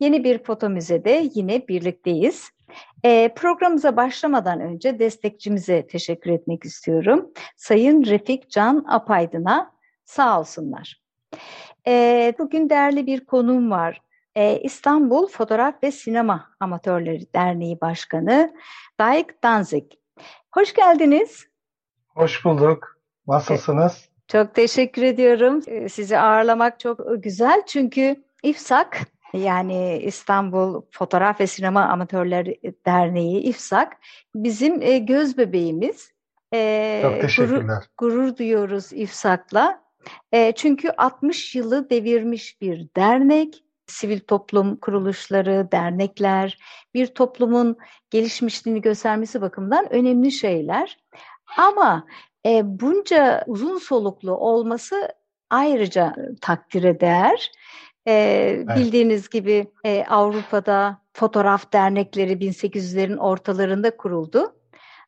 Yeni bir foto müzede yine birlikteyiz. E, programımıza başlamadan önce destekçimize teşekkür etmek istiyorum. Sayın Refik Can Apaydın'a sağ olsunlar. E, bugün değerli bir konuğum var. E, İstanbul Fotoğraf ve Sinema Amatörleri Derneği Başkanı Daik Danzig. Hoş geldiniz. Hoş bulduk. Nasılsınız? Çok teşekkür ediyorum. Sizi ağırlamak çok güzel çünkü İFSAK yani İstanbul Fotoğraf ve Sinema Amatörleri Derneği İFSAK bizim göz bebeğimiz. Çok teşekkürler. Gurur, gurur duyuyoruz İFSAK'la. Çünkü 60 yılı devirmiş bir dernek. Sivil toplum kuruluşları, dernekler, bir toplumun gelişmişliğini göstermesi bakımından önemli şeyler. Ama e, bunca uzun soluklu olması ayrıca takdire değer. E, evet. Bildiğiniz gibi e, Avrupa'da fotoğraf dernekleri 1800'lerin ortalarında kuruldu.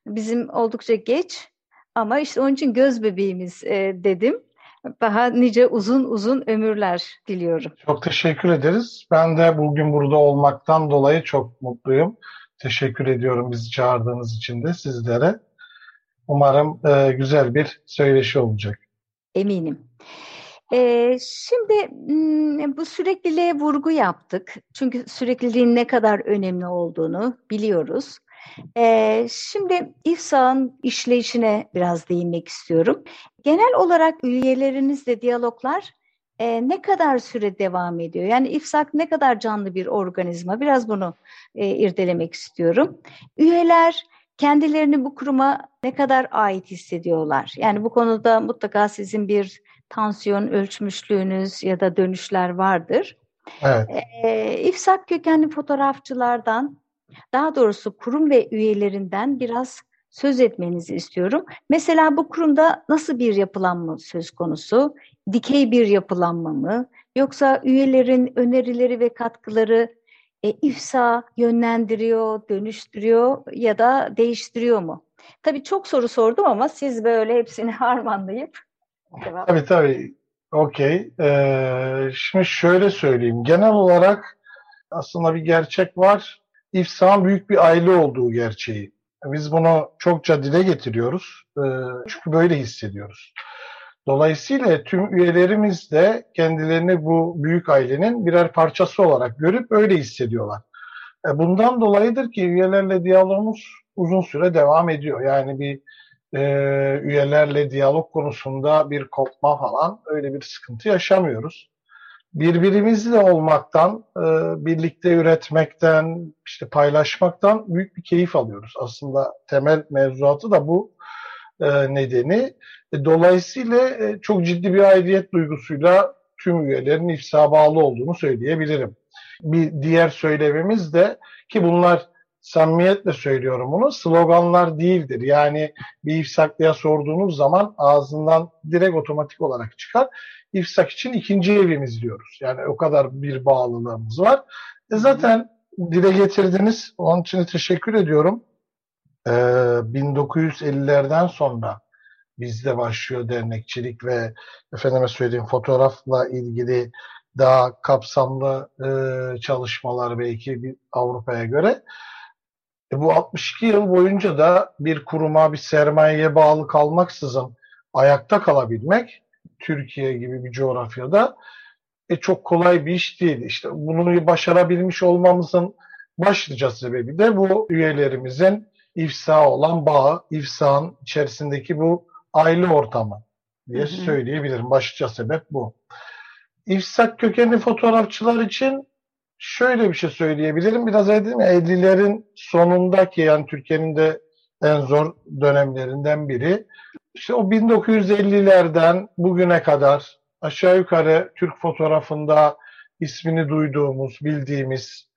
Bizim oldukça geç ama işte onun için göz bebeğimiz e, dedim. Daha nice uzun uzun ömürler diliyorum. Çok teşekkür ederiz. Ben de bugün burada olmaktan dolayı çok mutluyum. Teşekkür ediyorum bizi çağırdığınız için de sizlere. Umarım e, güzel bir söyleşi olacak. Eminim. Ee, şimdi bu sürekliliğe vurgu yaptık. Çünkü sürekliliğin ne kadar önemli olduğunu biliyoruz. Ee, şimdi İFSA'nın işleyişine biraz değinmek istiyorum. Genel olarak üyelerinizle diyaloglar e, ne kadar süre devam ediyor? Yani İFSAK ne kadar canlı bir organizma? Biraz bunu e, irdelemek istiyorum. Üyeler kendilerini bu kuruma ne kadar ait hissediyorlar? Yani bu konuda mutlaka sizin bir tansiyon ölçmüşlüğünüz ya da dönüşler vardır. Evet. Ee, İFSAK kökenli fotoğrafçılardan, daha doğrusu kurum ve üyelerinden biraz söz etmenizi istiyorum. Mesela bu kurumda nasıl bir yapılanma söz konusu? Dikey bir yapılanma mı? Yoksa üyelerin önerileri ve katkıları e, İFSA yönlendiriyor, dönüştürüyor ya da değiştiriyor mu? Tabii çok soru sordum ama siz böyle hepsini harmanlayıp cevap. Tabii tabii. Okey. Ee, şimdi şöyle söyleyeyim. Genel olarak aslında bir gerçek var. İFSA'nın büyük bir aile olduğu gerçeği. Biz bunu çokça dile getiriyoruz. Ee, çünkü böyle hissediyoruz. Dolayısıyla tüm üyelerimiz de kendilerini bu büyük ailenin birer parçası olarak görüp öyle hissediyorlar. E, bundan dolayıdır ki üyelerle diyalogumuz uzun süre devam ediyor. Yani bir e, üyelerle diyalog konusunda bir kopma falan öyle bir sıkıntı yaşamıyoruz. Birbirimizle olmaktan, e, birlikte üretmekten, işte paylaşmaktan büyük bir keyif alıyoruz. Aslında temel mevzuatı da bu e, nedeni. E, dolayısıyla e, çok ciddi bir aidiyet duygusuyla tüm üyelerin ifsa bağlı olduğunu söyleyebilirim. Bir diğer söylememiz de ki bunlar samimiyetle söylüyorum bunu sloganlar değildir. Yani bir ifsaklıya sorduğunuz zaman ağzından direkt otomatik olarak çıkar. İfsak için ikinci evimiz diyoruz. Yani o kadar bir bağlılığımız var. E zaten dile getirdiniz. Onun için teşekkür ediyorum. Ee, 1950'lerden sonra bizde başlıyor dernekçilik ve efendime söyleyeyim fotoğrafla ilgili daha kapsamlı e, çalışmalar belki bir Avrupa'ya göre. E, bu 62 yıl boyunca da bir kuruma, bir sermayeye bağlı kalmaksızın ayakta kalabilmek Türkiye gibi bir coğrafyada e, çok kolay bir iş değil. İşte bunu başarabilmiş olmamızın başlıca sebebi de bu üyelerimizin ifsa olan bağı, ifsa'nın içerisindeki bu aile ortamı diye hı hı. söyleyebilirim. Başlıca sebep bu. İfsak kökenli fotoğrafçılar için şöyle bir şey söyleyebilirim. Biraz dedim ya 50'lerin sonundaki yani Türkiye'nin de en zor dönemlerinden biri. İşte o 1950'lerden bugüne kadar aşağı yukarı Türk fotoğrafında ismini duyduğumuz, bildiğimiz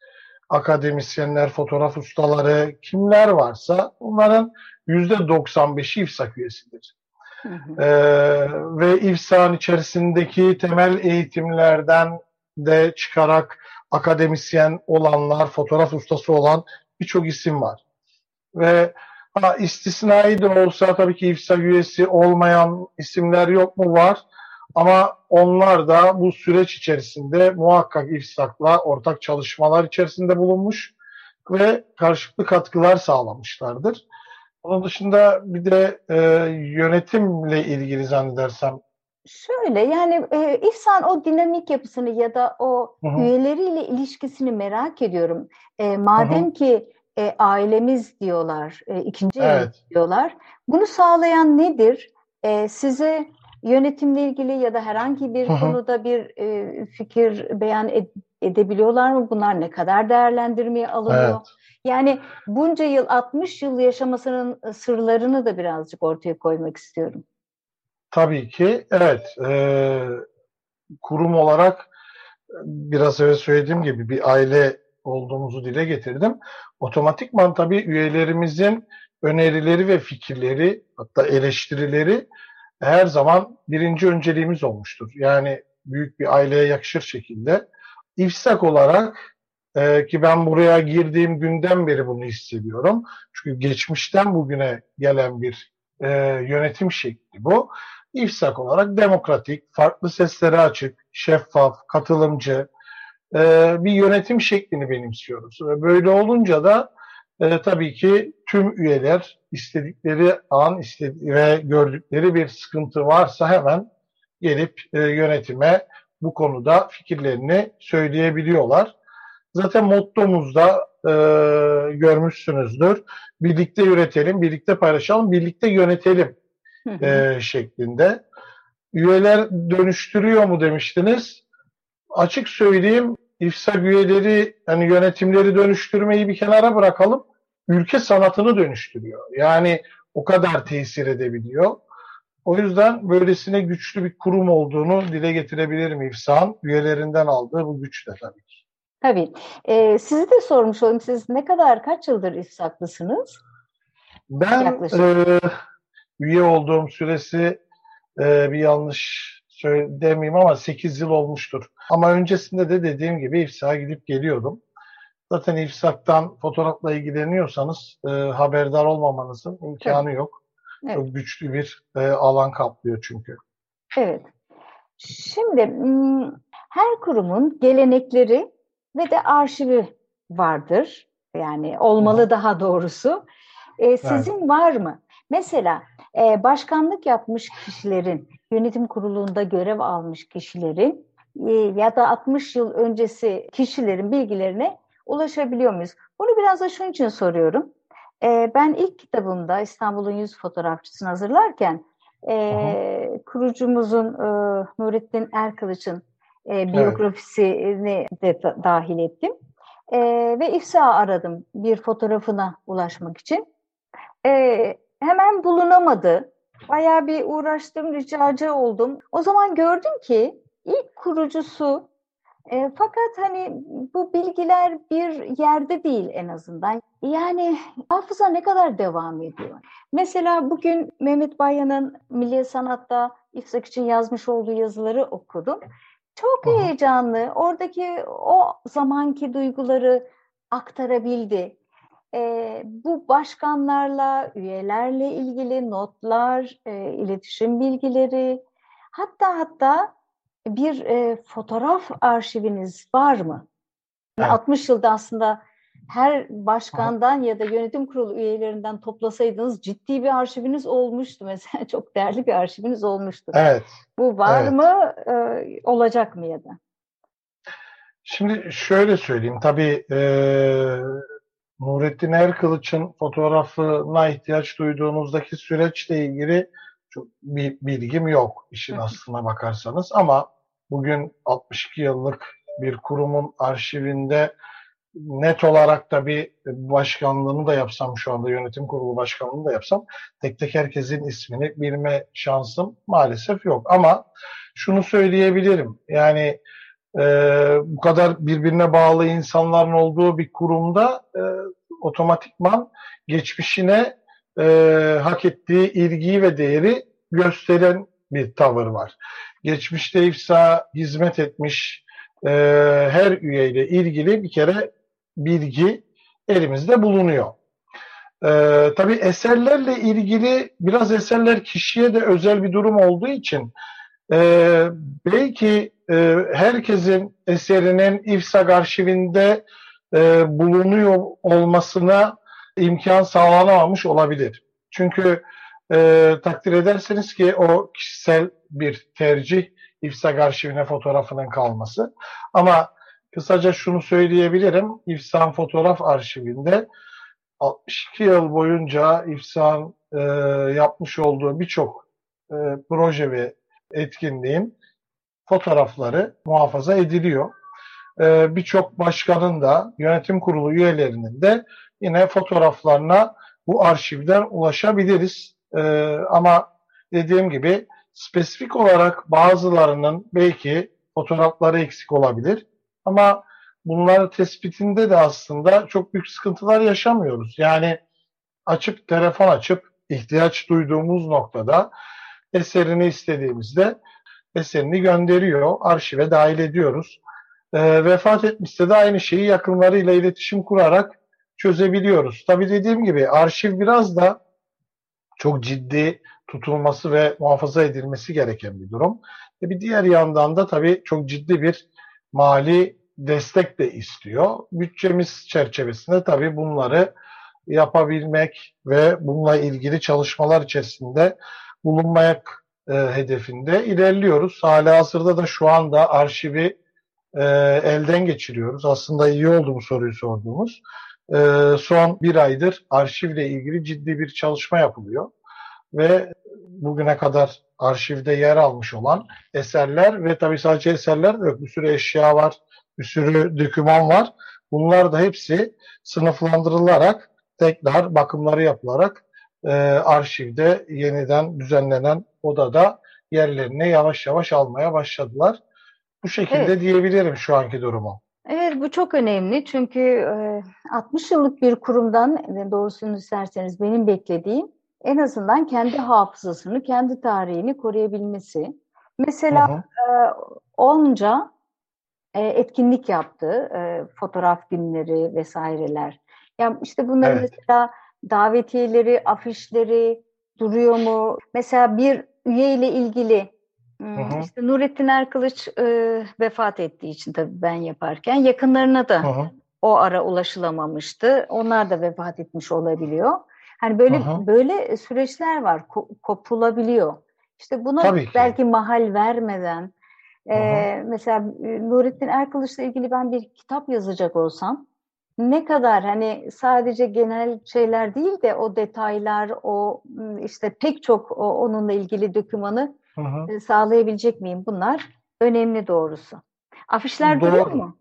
akademisyenler, fotoğraf ustaları, kimler varsa bunların %95'i İFSAK üyesidir. Hı hı. Ee, ve İFSAK'ın içerisindeki temel eğitimlerden de çıkarak akademisyen olanlar, fotoğraf ustası olan birçok isim var. Ve ha, istisnai de olsa tabii ki İFSAK üyesi olmayan isimler yok mu? Var. Ama onlar da bu süreç içerisinde muhakkak İFSAK'la ortak çalışmalar içerisinde bulunmuş ve karşılıklı katkılar sağlamışlardır. Onun dışında bir de e, yönetimle ilgili zannedersem Şöyle yani e, İhsan o dinamik yapısını ya da o hı. üyeleriyle ilişkisini merak ediyorum. E, madem ki e, ailemiz diyorlar, e, ikinci ev Evet. diyorlar. Bunu sağlayan nedir? E, size yönetimle ilgili ya da herhangi bir hı. konuda bir e, fikir beyan ed- edebiliyorlar mı? Bunlar ne kadar değerlendirmeye alınıyor? Evet. Yani bunca yıl, 60 yıl yaşamasının sırlarını da birazcık ortaya koymak istiyorum. Tabii ki evet. E, kurum olarak biraz önce söylediğim gibi bir aile olduğumuzu dile getirdim. Otomatikman tabii üyelerimizin önerileri ve fikirleri hatta eleştirileri her zaman birinci önceliğimiz olmuştur. Yani büyük bir aileye yakışır şekilde. İFSAK olarak e, ki ben buraya girdiğim günden beri bunu hissediyorum. Çünkü geçmişten bugüne gelen bir e, yönetim şekli bu. İFSAK olarak demokratik, farklı seslere açık, şeffaf, katılımcı e, bir yönetim şeklini benimsiyoruz. Ve böyle olunca da e, tabii ki tüm üyeler istedikleri an istedi ve gördükleri bir sıkıntı varsa hemen gelip e, yönetime bu konuda fikirlerini söyleyebiliyorlar. Zaten mottomuzda e, görmüşsünüzdür. Birlikte üretelim, birlikte paylaşalım, birlikte yönetelim. E, şeklinde. Üyeler dönüştürüyor mu demiştiniz. Açık söyleyeyim İFSAK üyeleri hani yönetimleri dönüştürmeyi bir kenara bırakalım. Ülke sanatını dönüştürüyor. Yani o kadar tesir edebiliyor. O yüzden böylesine güçlü bir kurum olduğunu dile getirebilirim İFSAK'ın. Üyelerinden aldığı bu güçle tabii ki. Tabii. Ee, sizi de sormuş olayım. Siz ne kadar, kaç yıldır İFSAK'lısınız? Ben Yaklaşık. e, üye olduğum süresi e, bir yanlış demeyeyim ama 8 yıl olmuştur. Ama öncesinde de dediğim gibi İFSAK'a gidip geliyordum. Zaten İFSAK'tan fotoğrafla ilgileniyorsanız e, haberdar olmamanızın imkanı yok. Evet. Çok güçlü bir e, alan kaplıyor çünkü. Evet. Şimdi her kurumun gelenekleri ve de arşivi vardır. Yani olmalı daha doğrusu. Ee, sizin var mı? Mesela e, başkanlık yapmış kişilerin, yönetim kurulunda görev almış kişilerin e, ya da 60 yıl öncesi kişilerin bilgilerine ulaşabiliyor muyuz? Bunu biraz da şunun için soruyorum. E, ben ilk kitabımda İstanbul'un Yüz Fotoğrafçısını hazırlarken e, kurucumuzun e, Nurettin Erkılıç'ın e, biyografisini de da- dahil ettim. E, ve İFSA aradım bir fotoğrafına ulaşmak için. E, hemen bulunamadı. Bayağı bir uğraştım, ricacı oldum. O zaman gördüm ki ilk kurucusu e, fakat hani bu bilgiler bir yerde değil en azından. Yani hafıza ne kadar devam ediyor? Mesela bugün Mehmet Bayan'ın Milli Sanat'ta İFSAK için yazmış olduğu yazıları okudum. Çok heyecanlı. Oradaki o zamanki duyguları aktarabildi. Ee, bu başkanlarla, üyelerle ilgili notlar, e, iletişim bilgileri, hatta hatta bir e, fotoğraf arşiviniz var mı? Yani Evet. 60 yılda aslında her başkandan ya da yönetim kurulu üyelerinden toplasaydınız ciddi bir arşiviniz olmuştu mesela. Çok değerli bir arşiviniz olmuştu. Evet. Bu var Evet. mı, e, olacak mı ya da? Şimdi şöyle söyleyeyim. Tabii e, Nurettin Erkılıç'ın fotoğrafına ihtiyaç duyduğunuzdaki süreçle ilgili çok bir bilgim yok işin aslına bakarsanız. Ama bugün 62 yıllık bir kurumun arşivinde net olarak da bir başkanlığını da yapsam şu anda yönetim kurulu başkanlığını da yapsam tek tek herkesin ismini bilme şansım maalesef yok. Ama şunu söyleyebilirim. Yani e, bu kadar birbirine bağlı insanların olduğu bir kurumda e, otomatikman geçmişine e, hak ettiği ilgiyi ve değeri gösteren bir tavır var. Geçmişte İFSA hizmet etmiş e, her üyeyle ilgili bir kere bilgi elimizde bulunuyor. Ee, tabii eserlerle ilgili biraz eserler kişiye de özel bir durum olduğu için e, belki e, herkesin eserinin İFSAG arşivinde e, bulunuyor olmasına imkan sağlanamamış olabilir. Çünkü e, takdir ederseniz ki o kişisel bir tercih İFSAG arşivine fotoğrafının kalması. Ama kısaca şunu söyleyebilirim. İFSAN fotoğraf arşivinde 62 yıl boyunca İFSAN e, yapmış olduğu birçok e, proje ve etkinliğin fotoğrafları muhafaza ediliyor. E, birçok başkanın da yönetim kurulu üyelerinin de yine fotoğraflarına bu arşivden ulaşabiliriz. E, ama dediğim gibi spesifik olarak bazılarının belki fotoğrafları eksik olabilir. Ama bunların tespitinde de aslında çok büyük sıkıntılar yaşamıyoruz. Yani açıp telefon açıp ihtiyaç duyduğumuz noktada eserini istediğimizde eserini gönderiyor, arşive dahil ediyoruz. E, vefat etmişse de aynı şeyi yakınlarıyla iletişim kurarak çözebiliyoruz. Tabii dediğim gibi arşiv biraz da çok ciddi tutulması ve muhafaza edilmesi gereken bir durum. E bir diğer yandan da tabii çok ciddi bir mali destek de istiyor. Bütçemiz çerçevesinde tabii bunları yapabilmek ve bununla ilgili çalışmalar içerisinde bulunmak e, hedefinde ilerliyoruz. Hala hazırda da şu anda arşivi e, elden geçiriyoruz. Aslında iyi oldu bu soruyu sorduğumuz. E, son bir aydır arşivle ilgili ciddi bir çalışma yapılıyor. Ve bugüne kadar arşivde yer almış olan eserler ve tabii sadece eserler yok. Bir sürü eşya var, bir sürü doküman var. Bunlar da hepsi sınıflandırılarak tekrar bakımları yapılarak e, arşivde yeniden düzenlenen odada yerlerini yavaş yavaş almaya başladılar. Bu şekilde evet. diyebilirim şu anki durumu. Evet bu çok önemli çünkü e, 60 yıllık bir kurumdan doğrusunu isterseniz benim beklediğim en azından kendi hafızasını, kendi tarihini koruyabilmesi. Mesela hı hı. E, onca e, etkinlik yaptı, e, fotoğraf günleri vesaireler. Yani işte bunların evet. mesela davetiyeleri, afişleri duruyor mu? Mesela bir üye ile ilgili hı hı. işte Nurettin Erkılıç e, vefat ettiği için tabii ben yaparken yakınlarına da hı. o ara ulaşılamamıştı. Onlar da vefat etmiş olabiliyor. Hani böyle Aha. böyle süreçler var, kopulabiliyor. İşte buna belki mahal vermeden e, mesela Nurettin Erkılıç'la ilgili ben bir kitap yazacak olsam ne kadar hani sadece genel şeyler değil de o detaylar, o işte pek çok o, onunla ilgili dokümanı Aha. sağlayabilecek miyim? Bunlar önemli doğrusu. Afişler Doğru. duruyor mu?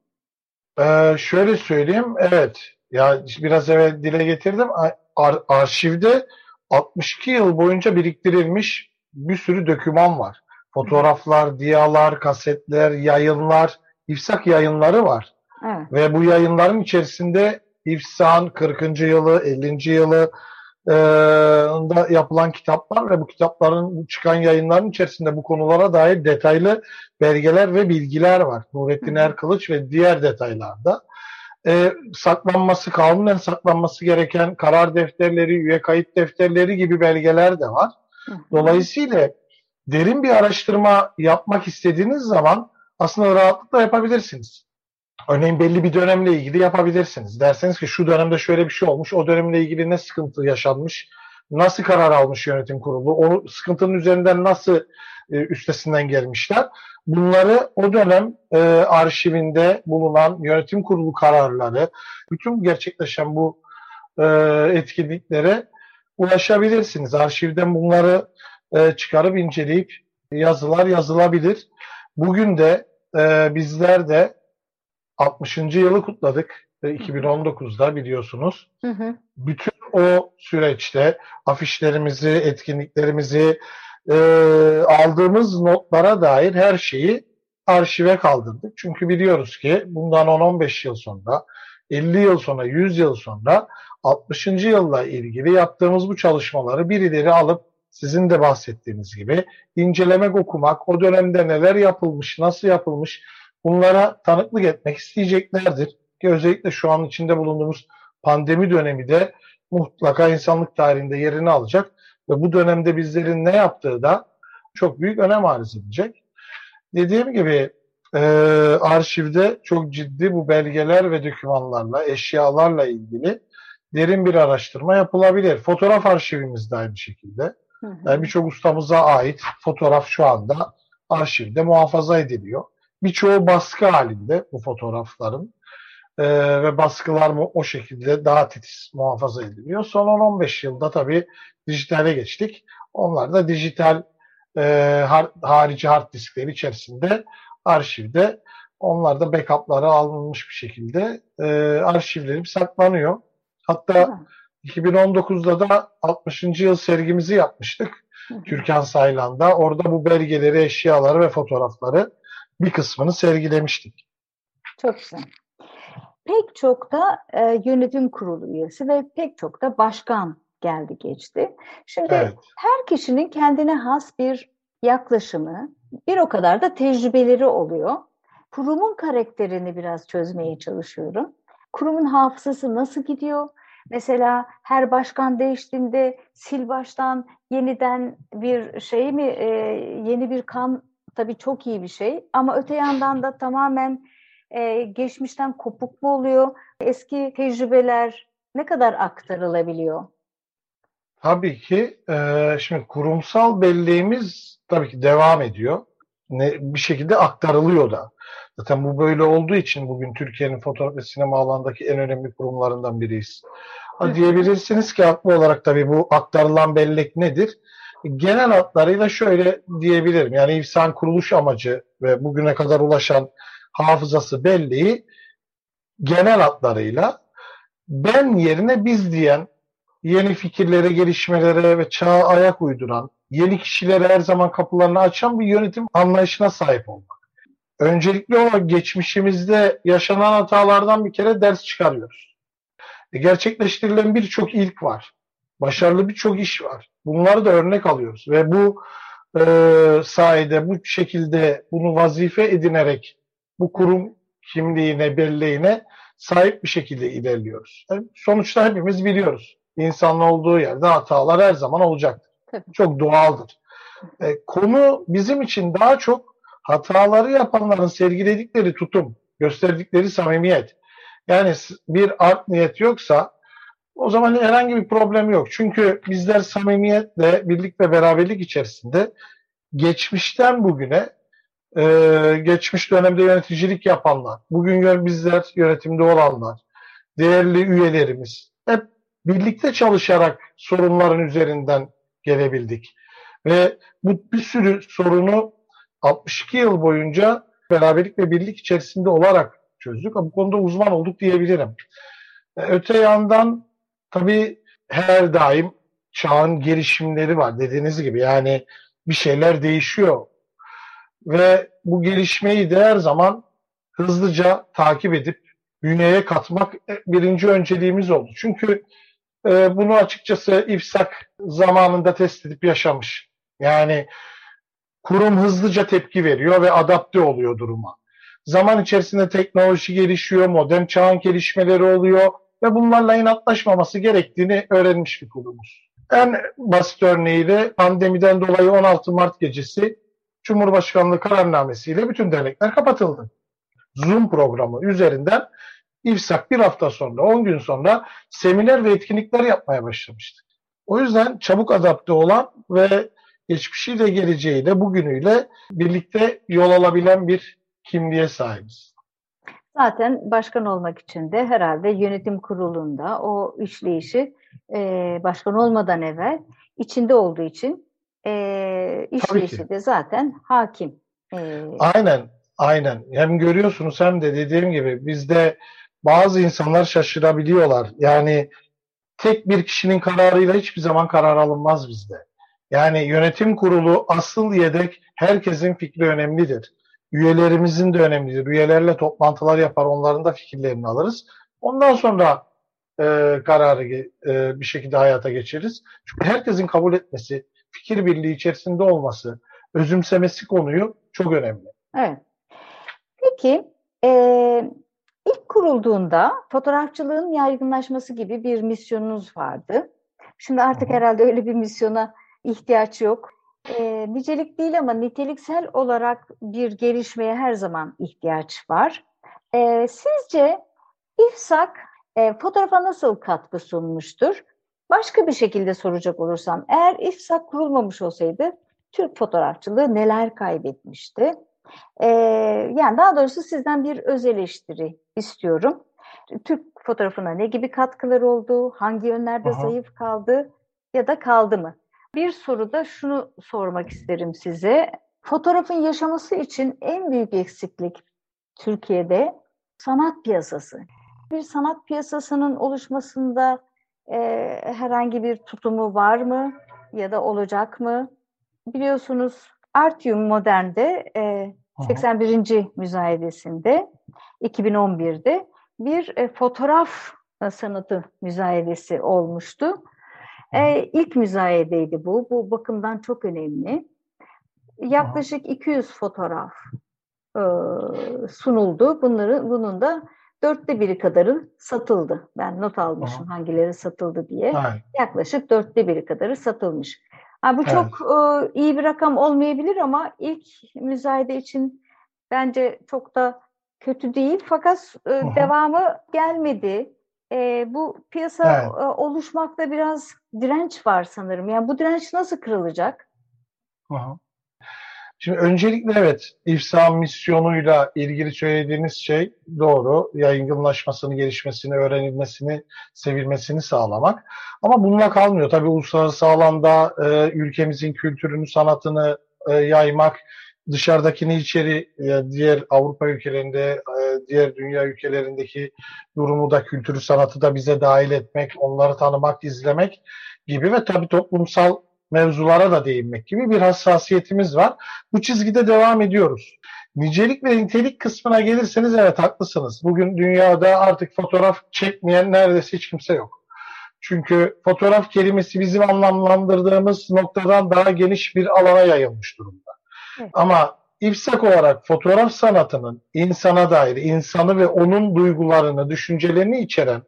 Ee, şöyle söyleyeyim, evet. Ya biraz evvel dile getirdim ar- arşivde 62 yıl boyunca biriktirilmiş bir sürü döküman var. Fotoğraflar, diyalar, kasetler, yayınlar, İfsak yayınları var. Evet. Ve bu yayınların içerisinde İfsan 40. yılı, 50. yılı e, da yapılan kitaplar ve bu kitapların çıkan yayınların içerisinde bu konulara dair detaylı belgeler ve bilgiler var. Nurettin Erkılıç ve diğer detaylarda e, saklanması, kanunen saklanması gereken karar defterleri, üye kayıt defterleri gibi belgeler de var. Dolayısıyla derin bir araştırma yapmak istediğiniz zaman aslında rahatlıkla yapabilirsiniz. Örneğin belli bir dönemle ilgili yapabilirsiniz. Derseniz ki şu dönemde şöyle bir şey olmuş, o dönemle ilgili ne sıkıntı yaşanmış, nasıl karar almış yönetim kurulu, o sıkıntının üzerinden nasıl e, üstesinden gelmişler. Bunları o dönem e, arşivinde bulunan yönetim kurulu kararları, bütün gerçekleşen bu e, etkinliklere ulaşabilirsiniz. Arşivden bunları e, çıkarıp inceleyip yazılar yazılabilir. Bugün de e, bizler de 60. yılı kutladık. 2019'da biliyorsunuz. Hı hı. Bütün o süreçte afişlerimizi, etkinliklerimizi, e, aldığımız notlara dair her şeyi arşive kaldırdık. Çünkü biliyoruz ki bundan 10-15 yıl sonra, 50 yıl sonra, 100 yıl sonra 60. yılla ilgili yaptığımız bu çalışmaları birileri alıp sizin de bahsettiğiniz gibi incelemek, okumak, o dönemde neler yapılmış, nasıl yapılmış bunlara tanıklık etmek isteyeceklerdir. Ki özellikle şu an içinde bulunduğumuz pandemi dönemi de mutlaka insanlık tarihinde yerini alacak ve bu dönemde bizlerin ne yaptığı da çok büyük önem arz edecek. Dediğim gibi e, arşivde çok ciddi bu belgeler ve dokümanlarla, eşyalarla ilgili derin bir araştırma yapılabilir. Fotoğraf arşivimiz de aynı şekilde. Yani birçok ustamıza ait fotoğraf şu anda arşivde muhafaza ediliyor. Birçoğu baskı halinde bu fotoğrafların e, ve baskılar mı o şekilde daha titiz muhafaza ediliyor. Son 10-15 yılda tabii dijitale geçtik. Onlar da dijital e, har, harici hard diskleri içerisinde arşivde onlar da backup'ları alınmış bir şekilde e, arşivlerim saklanıyor. Hatta 2019'da da 60. yıl sergimizi yapmıştık. Türkan Saylan'da. Orada bu belgeleri, eşyaları ve fotoğrafları bir kısmını sergilemiştik. Çok güzel. Pek çok da e, yönetim kurulu üyesi ve pek çok da başkan geldi geçti. Şimdi evet. her kişinin kendine has bir yaklaşımı, bir o kadar da tecrübeleri oluyor. Kurumun karakterini biraz çözmeye çalışıyorum. Kurumun hafızası nasıl gidiyor? Mesela her başkan değiştiğinde sil baştan yeniden bir şey mi, e, yeni bir kan tabii çok iyi bir şey. Ama öte yandan da tamamen e, geçmişten kopuk mu oluyor? Eski tecrübeler ne kadar aktarılabiliyor? Tabii ki e, şimdi kurumsal belleğimiz tabii ki devam ediyor. Ne, bir şekilde aktarılıyor da. Zaten bu böyle olduğu için bugün Türkiye'nin fotoğraf ve sinema alandaki en önemli kurumlarından biriyiz. Ha, diyebilirsiniz ki haklı olarak tabii bu aktarılan bellek nedir? Genel hatlarıyla şöyle diyebilirim. Yani İFSA'nın kuruluş amacı ve bugüne kadar ulaşan hafızası belleği genel hatlarıyla ben yerine biz diyen yeni fikirlere, gelişmelere ve çağa ayak uyduran, yeni kişilere her zaman kapılarını açan bir yönetim anlayışına sahip olmak. Öncelikli olarak geçmişimizde yaşanan hatalardan bir kere ders çıkarıyoruz. E gerçekleştirilen birçok ilk var. Başarılı birçok iş var. Bunları da örnek alıyoruz ve bu e, sayede bu şekilde bunu vazife edinerek bu kurum kimliğine, belleğine sahip bir şekilde ilerliyoruz. Yani sonuçta hepimiz biliyoruz. İnsanın olduğu yerde hatalar her zaman olacaktır. Çok doğaldır. E, konu bizim için daha çok hataları yapanların sergiledikleri tutum, gösterdikleri samimiyet. Yani bir art niyet yoksa o zaman herhangi bir problem yok. Çünkü bizler samimiyetle, birlik ve beraberlik içerisinde geçmişten bugüne e, geçmiş dönemde yöneticilik yapanlar, bugün bizler yönetimde olanlar, değerli üyelerimiz hep birlikte çalışarak sorunların üzerinden gelebildik. Ve bu bir sürü sorunu 62 yıl boyunca beraberlik ve birlik içerisinde olarak çözdük. Bu konuda uzman olduk diyebilirim. E, öte yandan tabii her daim çağın gelişimleri var dediğiniz gibi. Yani bir şeyler değişiyor. Ve bu gelişmeyi de her zaman hızlıca takip edip bünyeye katmak birinci önceliğimiz oldu. Çünkü e, bunu açıkçası İFSAK zamanında test edip yaşamış. Yani kurum hızlıca tepki veriyor ve adapte oluyor duruma. Zaman içerisinde teknoloji gelişiyor, modern çağın gelişmeleri oluyor ve bunlarla inatlaşmaması gerektiğini öğrenmiş bir kurumuz. En basit örneği de pandemiden dolayı 16 Mart gecesi Cumhurbaşkanlığı kararnamesiyle bütün dernekler kapatıldı. Zoom programı üzerinden İFSAK bir hafta sonra, 10 gün sonra seminer ve etkinlikler yapmaya başlamıştı. O yüzden çabuk adapte olan ve geçmişiyle geleceğiyle bugünüyle birlikte yol alabilen bir kimliğe sahibiz. Zaten başkan olmak için de herhalde yönetim kurulunda o işleyişi e, başkan olmadan evvel içinde olduğu için e, işleyişi de zaten hakim. E, aynen, aynen. Hem görüyorsunuz hem de dediğim gibi bizde bazı insanlar şaşırabiliyorlar. Yani tek bir kişinin kararıyla hiçbir zaman karar alınmaz bizde. Yani yönetim kurulu asıl yedek herkesin fikri önemlidir. Üyelerimizin de önemlidir. Üyelerle toplantılar yapar, onların da fikirlerini alırız. Ondan sonra e, kararı e, bir şekilde hayata geçiririz. Çünkü herkesin kabul etmesi, fikir birliği içerisinde olması, özümsemesi konuyu çok önemli. Evet. Peki, e, ilk kurulduğunda fotoğrafçılığın yaygınlaşması gibi bir misyonunuz vardı. Şimdi artık Hı. herhalde öyle bir misyona ihtiyaç yok. E, nicelik değil ama niteliksel olarak bir gelişmeye her zaman ihtiyaç var. E, sizce İFSAK e, fotoğrafa nasıl katkı sunmuştur? Başka bir şekilde soracak olursam, eğer İFSAK kurulmamış olsaydı Türk fotoğrafçılığı neler kaybetmişti? E, yani daha doğrusu sizden bir öz eleştiri istiyorum. Türk fotoğrafına ne gibi katkılar oldu, hangi yönlerde Aha. zayıf kaldı ya da kaldı mı? Bir soruda şunu sormak isterim size. Fotoğrafın yaşaması için en büyük eksiklik Türkiye'de sanat piyasası. Bir sanat piyasasının oluşmasında e, herhangi bir tutumu var mı ya da olacak mı? Biliyorsunuz Artium Modern'de e, 81. müzayedesinde 2011'de bir e, fotoğraf sanatı müzayedesi olmuştu. E, ilk müzayedeydi bu. Bu bakımdan çok önemli. Yaklaşık 200 fotoğraf e, sunuldu. Bunları, bunun da dörtte biri kadarı satıldı. Ben not almışım Aha. hangileri satıldı diye. Evet. Yaklaşık dörtte biri kadarı satılmış. Ha, bu evet. çok e, iyi bir rakam olmayabilir ama ilk müzayede için bence çok da kötü değil. Fakat e, devamı gelmedi. E, bu piyasa evet. e, oluşmakta biraz direnç var sanırım. Yani bu direnç nasıl kırılacak? Aha. Şimdi öncelikle evet İFSA misyonuyla ilgili söylediğiniz şey doğru. Yaygınlaşmasını, gelişmesini, öğrenilmesini, sevilmesini sağlamak. Ama bununla kalmıyor. Tabii uluslararası alanda e, ülkemizin kültürünü, sanatını e, yaymak, dışarıdakini içeri e, diğer Avrupa ülkelerinde, e, diğer dünya ülkelerindeki durumu da, kültürü, sanatı da bize dahil etmek, onları tanımak, izlemek gibi ve tabii toplumsal mevzulara da değinmek gibi bir hassasiyetimiz var. Bu çizgide devam ediyoruz. Nicelik ve nitelik kısmına gelirseniz evet haklısınız. Bugün dünyada artık fotoğraf çekmeyen neredeyse hiç kimse yok. Çünkü fotoğraf kelimesi bizim anlamlandırdığımız noktadan daha geniş bir alana yayılmış durumda. Evet. Ama İfsak olarak fotoğraf sanatının insana dair, insanı ve onun duygularını, düşüncelerini içeren,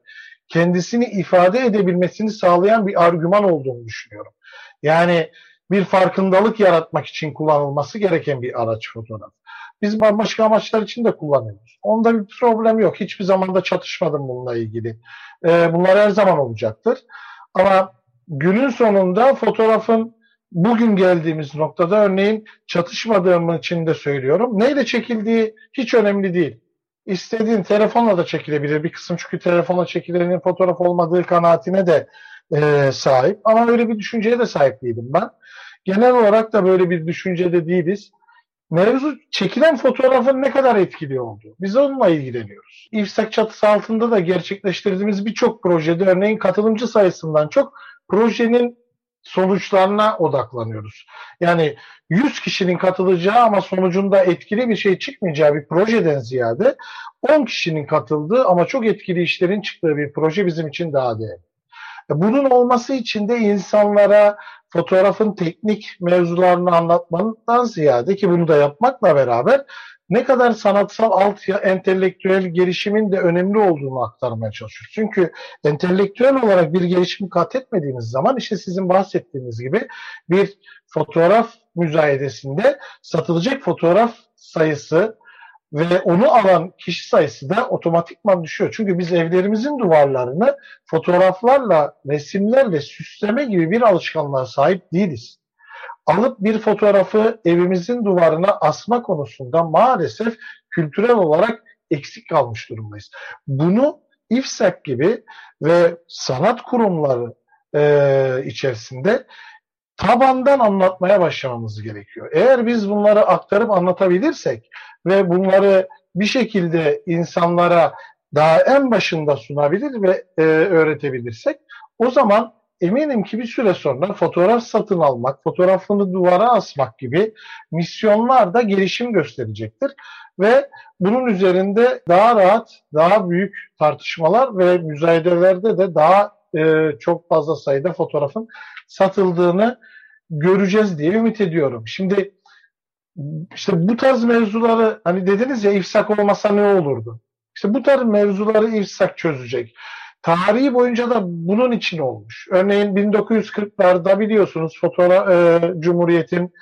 kendisini ifade edebilmesini sağlayan bir argüman olduğunu düşünüyorum. Yani bir farkındalık yaratmak için kullanılması gereken bir araç fotoğraf. Biz başka amaçlar için de kullanıyoruz. Onda bir problem yok. Hiçbir zaman da çatışmadım bununla ilgili. Ee, bunlar her zaman olacaktır. Ama günün sonunda fotoğrafın bugün geldiğimiz noktada örneğin çatışmadığım için de söylüyorum. Neyle çekildiği hiç önemli değil. İstediğin telefonla da çekilebilir. Bir kısım çünkü telefonla çekilenin fotoğraf olmadığı kanaatine de e, sahip. Ama öyle bir düşünceye de sahip değilim ben. Genel olarak da böyle bir düşüncede değiliz. Mevzu çekilen fotoğrafın ne kadar etkili olduğu. Biz onunla ilgileniyoruz. İFSAK çatısı altında da gerçekleştirdiğimiz birçok projede örneğin katılımcı sayısından çok projenin sonuçlarına odaklanıyoruz. Yani 100 kişinin katılacağı ama sonucunda etkili bir şey çıkmayacağı bir projeden ziyade 10 kişinin katıldığı ama çok etkili işlerin çıktığı bir proje bizim için daha değerli. Bunun olması için de insanlara fotoğrafın teknik mevzularını anlatmandan ziyade ki bunu da yapmakla beraber ne kadar sanatsal alt ya entelektüel gelişimin de önemli olduğunu aktarmaya çalışıyoruz. Çünkü entelektüel olarak bir gelişim kat etmediğiniz zaman işte sizin bahsettiğiniz gibi bir fotoğraf müzayedesinde satılacak fotoğraf sayısı ve onu alan kişi sayısı da otomatikman düşüyor. Çünkü biz evlerimizin duvarlarını fotoğraflarla, resimlerle süsleme gibi bir alışkanlığa sahip değiliz. Alıp bir fotoğrafı evimizin duvarına asma konusunda maalesef kültürel olarak eksik kalmış durumdayız. Bunu İFSEK gibi ve sanat kurumları e, içerisinde tabandan anlatmaya başlamamız gerekiyor. Eğer biz bunları aktarıp anlatabilirsek ve bunları bir şekilde insanlara daha en başında sunabilir ve e, öğretebilirsek o zaman eminim ki bir süre sonra fotoğraf satın almak, fotoğrafını duvara asmak gibi misyonlar da gelişim gösterecektir. Ve bunun üzerinde daha rahat, daha büyük tartışmalar ve müzayedelerde de daha e, çok fazla sayıda fotoğrafın satıldığını göreceğiz diye ümit ediyorum. Şimdi işte bu tarz mevzuları hani dediniz ya ifsak olmasa ne olurdu? İşte bu tarz mevzuları ifsak çözecek. Tarihi boyunca da bunun için olmuş. Örneğin 1940'larda biliyorsunuz fotoğraf e, Cumhuriyet'in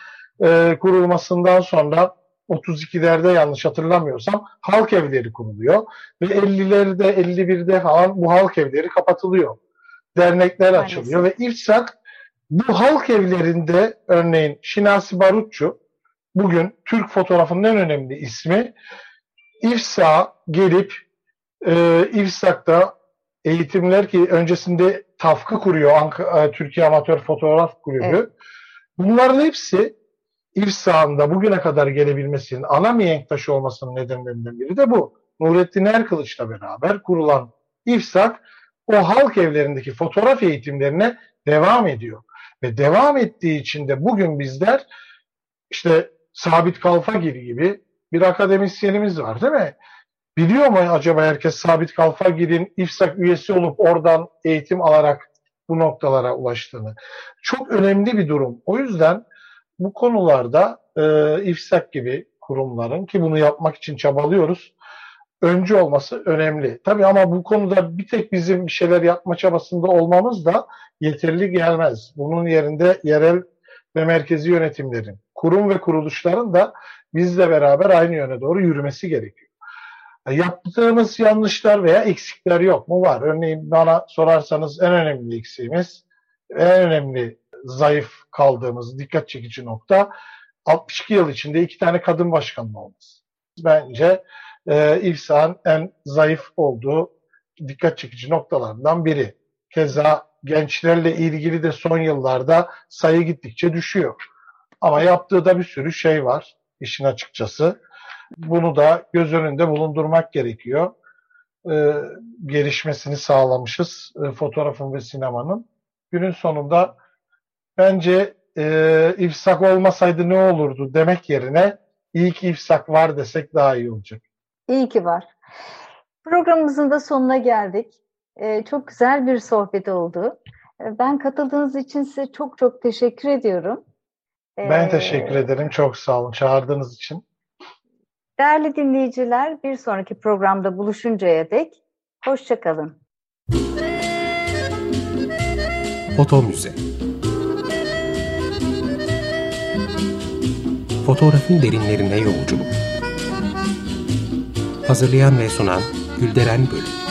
e, kurulmasından sonra 32'lerde yanlış hatırlamıyorsam halk evleri kuruluyor ve 50'lerde 51'de falan bu halk evleri kapatılıyor. Dernekler Maalesef. açılıyor ve İrsak bu halk evlerinde örneğin Şinasi Barutçu bugün Türk fotoğrafının en önemli ismi İFSA gelip e, İFSAK'ta eğitimler ki öncesinde TAFK'ı kuruyor Ank- e, Türkiye Amatör Fotoğraf Kulübü. Evet. Bunların hepsi İFSA'nın da bugüne kadar gelebilmesinin ana mihenk taşı olmasının nedenlerinden biri de bu. Nurettin Erkılıç'la beraber kurulan İFSAK o halk evlerindeki fotoğraf eğitimlerine devam ediyor. Ve devam ettiği için de bugün bizler işte Sabit Kalfagil gibi bir akademisyenimiz var değil mi? Biliyor mu acaba herkes Sabit Kalfagil'in İFSAK üyesi olup oradan eğitim alarak bu noktalara ulaştığını? Çok önemli bir durum. O yüzden bu konularda e, İFSAK gibi kurumların ki bunu yapmak için çabalıyoruz öncü olması önemli. Tabii ama bu konuda bir tek bizim bir şeyler yapma çabasında olmamız da yeterli gelmez. Bunun yerinde yerel ve merkezi yönetimlerin, kurum ve kuruluşların da bizle beraber aynı yöne doğru yürümesi gerekiyor. E, Yaptığımız yanlışlar veya eksikler yok mu? Var. Örneğin bana sorarsanız en önemli eksiğimiz, en önemli zayıf kaldığımız dikkat çekici nokta 62 yıl içinde iki tane kadın başkanın olması. Bence e, İFSA'nın en zayıf olduğu dikkat çekici noktalarından biri. Keza gençlerle ilgili de son yıllarda sayı gittikçe düşüyor. Ama yaptığı da bir sürü şey var işin açıkçası. Bunu da göz önünde bulundurmak gerekiyor. Ee, gelişmesini sağlamışız e, fotoğrafın ve sinemanın. Günün sonunda bence e, ifsak olmasaydı ne olurdu demek yerine iyi ki ifsak var desek daha iyi olacak. İyi ki var. Programımızın da sonuna geldik. Ee, çok güzel bir sohbet oldu. Ee, Ben katıldığınız için size çok çok teşekkür ediyorum. Ben Ee, teşekkür ederim. Çok sağ olun çağırdığınız için. Değerli dinleyiciler, bir sonraki programda buluşuncaya dek hoşçakalın. Foto Müze Fotoğrafın derinlerine yolculuk. Hazırlayan ve sunan Gülderen Bölüm